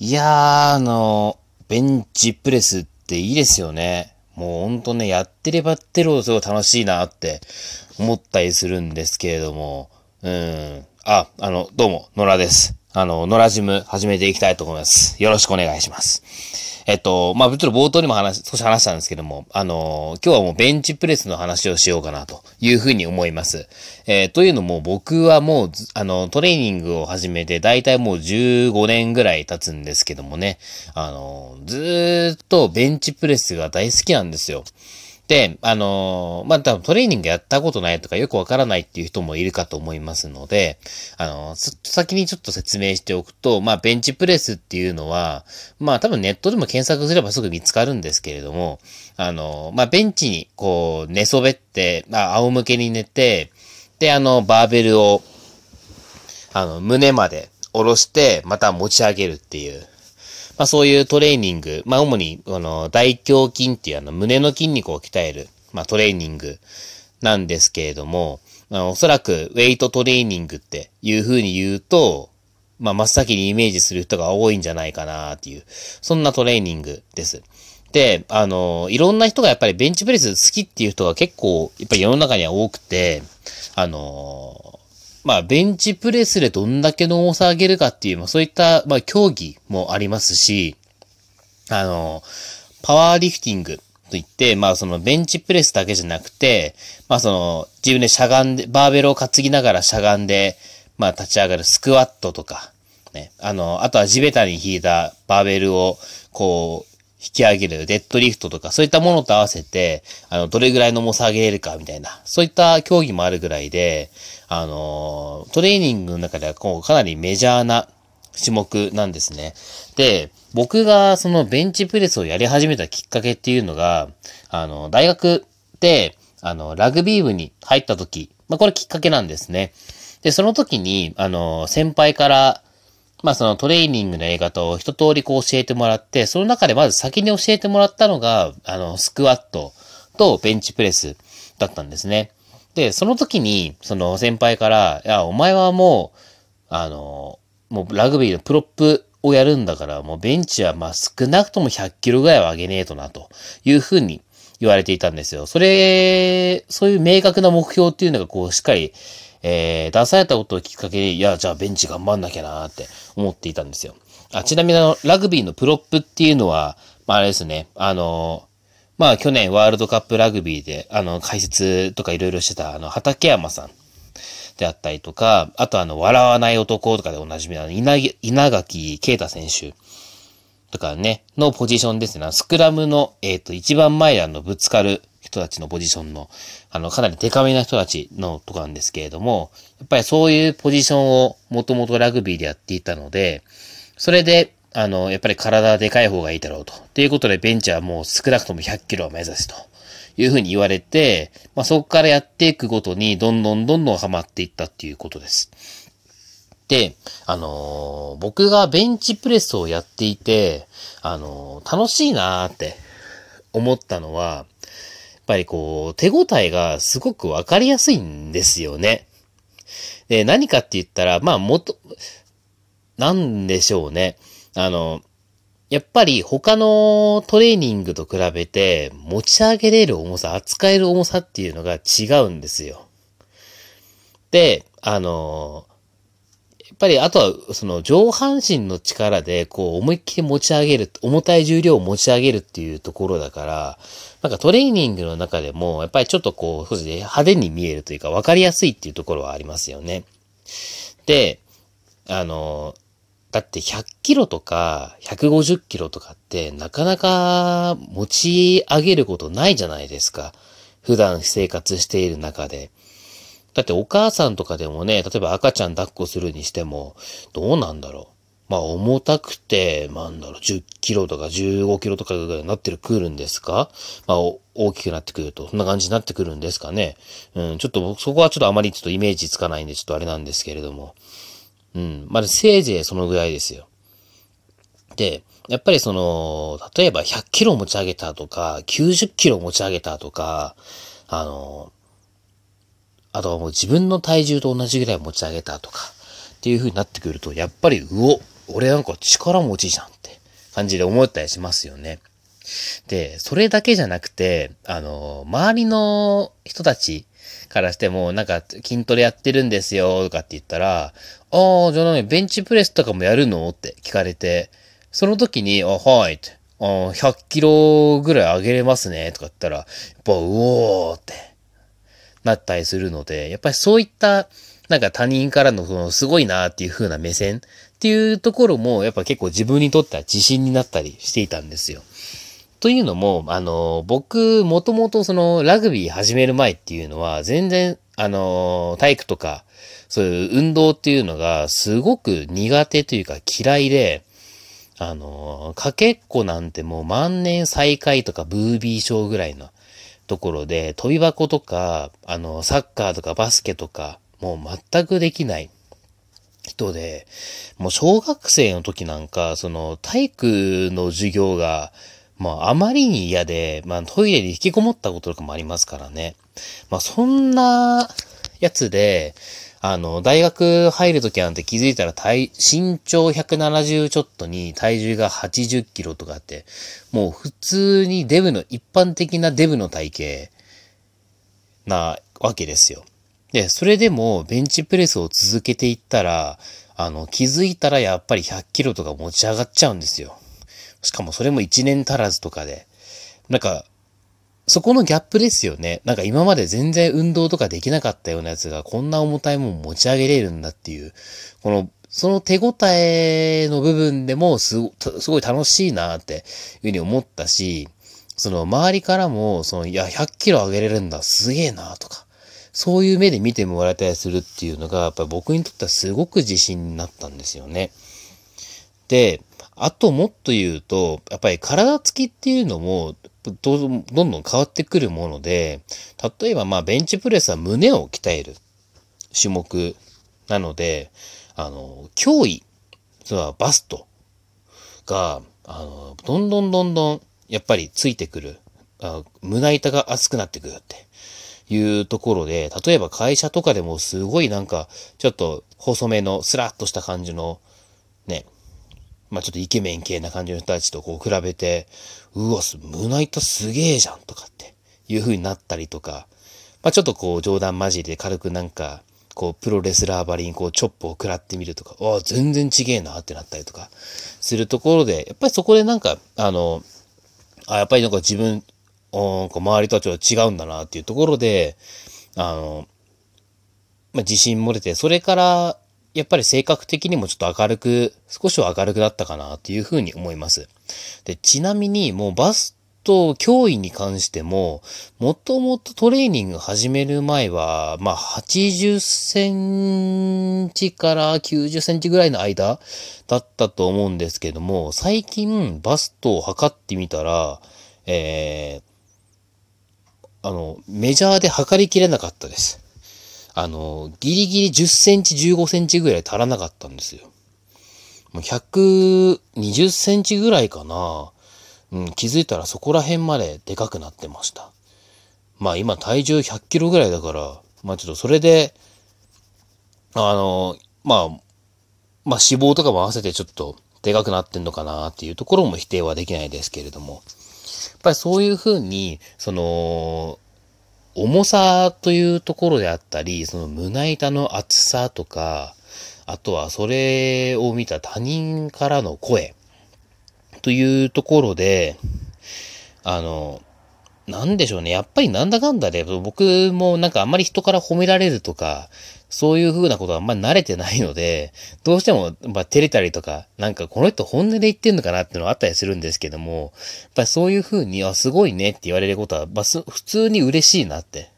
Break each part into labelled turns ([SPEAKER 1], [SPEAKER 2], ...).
[SPEAKER 1] いやー、あの、ベンチプレスっていいですよね。もうほんとね、やってればやってるほどすごい楽しいなって思ったりするんですけれども、うん。あ、あの、どうも、野良です。あの、野良ジム始めていきたいと思います。よろしくお願いします。えっと、まあ、ちょっと冒頭にも話、少し話したんですけども、あの今日はもうベンチプレスの話をしようかなというふうに思います。えー、というのも僕はもう、あの、トレーニングを始めて、大体もう15年ぐらい経つんですけどもね、あのずっとベンチプレスが大好きなんですよ。で、あのー、まあ、多分トレーニングやったことないとかよくわからないっていう人もいるかと思いますので、あのー、先にちょっと説明しておくと、まあ、ベンチプレスっていうのは、まあ、多分ネットでも検索すればすぐ見つかるんですけれども、あのー、まあ、ベンチにこう、寝そべって、まあ、仰向けに寝て、で、あの、バーベルを、あの、胸まで下ろして、また持ち上げるっていう、まあそういうトレーニング、まあ主に、あの、大胸筋っていうあの、胸の筋肉を鍛える、まあトレーニングなんですけれども、まあ、おそらくウェイトトレーニングっていう風に言うと、まあ真っ先にイメージする人が多いんじゃないかなっていう、そんなトレーニングです。で、あの、いろんな人がやっぱりベンチプレス好きっていう人が結構、やっぱり世の中には多くて、あの、まあ、ベンチプレスでどんだけの重さ上げるかっていう、まあ、そういった、まあ、競技もありますし、あの、パワーリフティングといって、まあ、そのベンチプレスだけじゃなくて、まあ、その、自分でしゃがんで、バーベルを担ぎながらしゃがんで、まあ、立ち上がるスクワットとか、ね。あの、あとは地べたに引いたバーベルを、こう、引き上げるデッドリフトとか、そういったものと合わせて、あの、どれぐらいの重さ上げれるかみたいな、そういった競技もあるぐらいで、あの、トレーニングの中ではこうかなりメジャーな種目なんですね。で、僕がそのベンチプレスをやり始めたきっかけっていうのが、あの、大学で、あの、ラグビー部に入った時、まあ、これきっかけなんですね。で、その時に、あの、先輩から、まあそのトレーニングのやり方を一通りこう教えてもらって、その中でまず先に教えてもらったのが、あの、スクワットとベンチプレスだったんですね。で、その時に、その先輩から、いや、お前はもう、あの、もうラグビーのプロップをやるんだから、もうベンチはまあ少なくとも100キロぐらいは上げねえとな、というふうに言われていたんですよ。それ、そういう明確な目標っていうのがこう、しっかり、えー、出されたことをきっかけで、いや、じゃあベンチ頑張んなきゃなーって思っていたんですよ。あ、ちなみにあの、ラグビーのプロップっていうのは、まああれですね、あの、まあ去年ワールドカップラグビーで、あの、解説とかいろいろしてた、あの、畠山さんであったりとか、あとあの、笑わない男とかでおなじみの稲垣啓太選手とかね、のポジションですね。スクラムの、えっ、と、一番前であの、ぶつかる人たちのポジションの、あの、かなりデカめな人たちのとこなんですけれども、やっぱりそういうポジションをもともとラグビーでやっていたので、それで、あの、やっぱり体でかい方がいいだろうと。ということで、ベンチはもう少なくとも100キロを目指すと。いうふうに言われて、まあ、そこからやっていくごとに、どんどんどんどんハマっていったっていうことです。で、あのー、僕がベンチプレスをやっていて、あのー、楽しいなーって思ったのは、っぱりこう、手応えがすごくわかりやすいんですよね。で、何かって言ったら、まあ、もと、なんでしょうね。あの、やっぱり他のトレーニングと比べて持ち上げれる重さ、扱える重さっていうのが違うんですよ。で、あの、っぱりあとはその上半身の力でこう思いっきり持ち上げる、重たい重量を持ち上げるっていうところだから、なんかトレーニングの中でもやっぱりちょっとこう、少し派手に見えるというか分かりやすいっていうところはありますよね。で、あの、だって100キロとか150キロとかってなかなか持ち上げることないじゃないですか。普段生活している中で。だってお母さんとかでもね、例えば赤ちゃん抱っこするにしても、どうなんだろう。まあ重たくて、なんだろう、10キロとか15キロとかぐらいになってるくるんですか？まあ大きくなってくると、そんな感じになってくるんですかね。うん、ちょっと僕そこはちょっとあまりちょっとイメージつかないんで、ちょっとあれなんですけれども。うん、まあせいぜいそのぐらいですよ。で、やっぱりその、例えば100キロ持ち上げたとか、90キロ持ち上げたとか、あの、あとはもう自分の体重と同じぐらい持ち上げたとか、っていう風になってくると、やっぱり、うお、俺なんか力持ちじゃんって感じで思ったりしますよね。で、それだけじゃなくて、あの、周りの人たちからしても、なんか筋トレやってるんですよとかって言ったら、ああ、じゃあ何、ベンチプレスとかもやるのって聞かれて、その時に、あ、はいって、あ100キロぐらい上げれますねとか言ったら、やっぱ、うおーってなったりするので、やっぱりそういった、なんか他人からのそのすごいなっていう風な目線っていうところも、やっぱ結構自分にとっては自信になったりしていたんですよ。というのも、あの、僕、もともとそのラグビー始める前っていうのは、全然、あの、体育とか、そういう運動っていうのがすごく苦手というか嫌いで、あの、かけっこなんてもう万年最下位とかブービー賞ぐらいのところで、飛び箱とか、あの、サッカーとかバスケとか、もう全くできない人で、もう小学生の時なんか、その体育の授業が、まあ、あまりに嫌で、まあ、トイレに引きこもったこととかもありますからね。まあ、そんなやつで、あの、大学入るときなんて気づいたら体、身長170ちょっとに体重が80キロとかって、もう普通にデブの、一般的なデブの体型なわけですよ。で、それでもベンチプレスを続けていったら、あの、気づいたらやっぱり100キロとか持ち上がっちゃうんですよ。しかもそれも1年足らずとかで。なんか、そこのギャップですよね。なんか今まで全然運動とかできなかったようなやつがこんな重たいもん持ち上げれるんだっていう、この、その手応えの部分でもすごい楽しいなっていうふうに思ったし、その周りからも、その、いや、100キロ上げれるんだ、すげえなとか、そういう目で見てもらえたりするっていうのが、やっぱり僕にとってはすごく自信になったんですよね。で、あともっと言うと、やっぱり体つきっていうのも、どんどん変わってくるもので、例えばまあベンチプレスは胸を鍛える種目なので、あの、脅威、それはバストが、あの、どんどんどんどんやっぱりついてくる。あ胸板が熱くなってくるっていうところで、例えば会社とかでもすごいなんか、ちょっと細めのスラッとした感じの、まあちょっとイケメン系な感じの人たちとこう比べて、うわ、胸板すげえじゃんとかっていう風になったりとか、まあちょっとこう冗談交じりで軽くなんか、こうプロレスラーばりにこうチョップを食らってみるとか、ああ、全然ちげえなってなったりとかするところで、やっぱりそこでなんか、あの、あやっぱりなんか自分、お周りとはちょっと違うんだなっていうところで、あの、まあ、自信漏れて、それからやっぱり性格的にもちょっと明るく、少しは明るくなったかなっていうふうに思います。で、ちなみにもうバスト脅威に関しても、もともとトレーニング始める前は、まあ、80センチから90センチぐらいの間だったと思うんですけども、最近バストを測ってみたら、えー、あの、メジャーで測りきれなかったです。あの、ギリギリ10センチ、15センチぐらい足らなかったんですよ。もう120センチぐらいかな。うん、気づいたらそこら辺まででかくなってました。まあ今体重100キロぐらいだから、まあちょっとそれで、あの、まあ、まあ脂肪とかも合わせてちょっとでかくなってんのかなっていうところも否定はできないですけれども、やっぱりそういうふうに、その、重さというところであったり、その胸板の厚さとか、あとはそれを見た他人からの声というところで、あの、なんでしょうね。やっぱりなんだかんだで、僕もなんかあんまり人から褒められるとか、そういう風なことはあんまり慣れてないので、どうしても、まあ、照れたりとか、なんかこの人本音で言ってんのかなっていうのはあったりするんですけども、やっぱりそういう風に、あ、すごいねって言われることは、まあ、普通に嬉しいなって。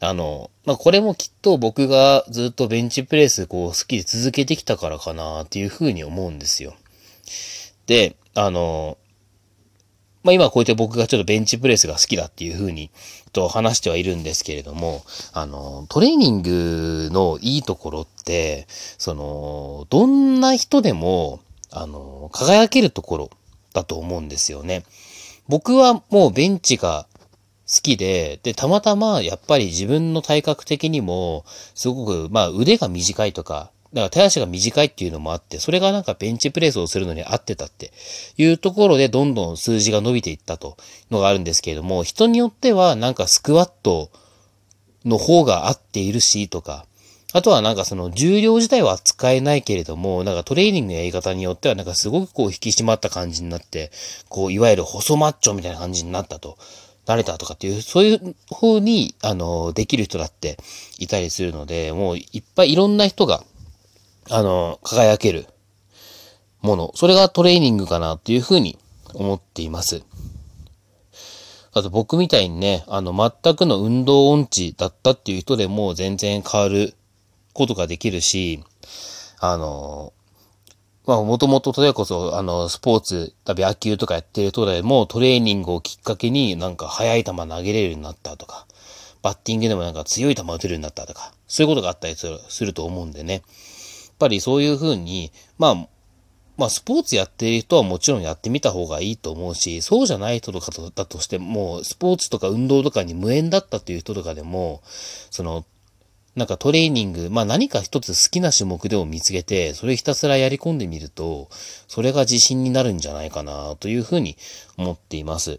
[SPEAKER 1] あの、まあ、これもきっと僕がずっとベンチプレスこう好きで続けてきたからかなっていう風に思うんですよ。で、あの、まあ今こうやって僕がちょっとベンチプレスが好きだっていうふうにと話してはいるんですけれども、あの、トレーニングのいいところって、その、どんな人でも、あの、輝けるところだと思うんですよね。僕はもうベンチが好きで、で、たまたまやっぱり自分の体格的にも、すごく、まあ腕が短いとか、だから手足が短いっていうのもあって、それがなんかベンチプレスをするのに合ってたっていうところでどんどん数字が伸びていったというのがあるんですけれども、人によってはなんかスクワットの方が合っているしとか、あとはなんかその重量自体は使えないけれども、なんかトレーニングのやり方によってはなんかすごくこう引き締まった感じになって、こういわゆる細マッチョみたいな感じになったと。慣れたとかっていう、そういう風に、あの、できる人だっていたりするので、もういっぱいいろんな人が、あの、輝けるもの。それがトレーニングかなっていう風に思っています。あと僕みたいにね、あの、全くの運動音痴だったっていう人でも全然変わることができるし、あの、まあ、もともと、それこそ、あの、スポーツ、多分野球とかやってる人でも、トレーニングをきっかけになんか速い球投げれるようになったとか、バッティングでもなんか強い球打てるようになったとか、そういうことがあったりすると思うんでね。やっぱりそういうふうに、まあ、まあ、スポーツやってる人はもちろんやってみた方がいいと思うし、そうじゃない人とかだとしても、スポーツとか運動とかに無縁だったっていう人とかでも、その、なんかトレーニング、まあ何か一つ好きな種目でも見つけて、それひたすらやり込んでみると、それが自信になるんじゃないかな、というふうに思っています。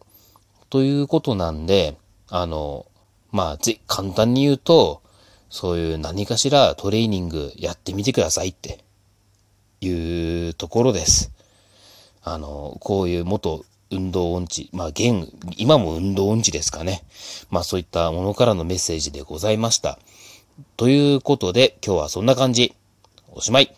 [SPEAKER 1] ということなんで、あの、まあ、簡単に言うと、そういう何かしらトレーニングやってみてくださいっていうところです。あの、こういう元運動音痴、まあ現、今も運動音痴ですかね。まあそういったものからのメッセージでございました。ということで、今日はそんな感じ。おしまい。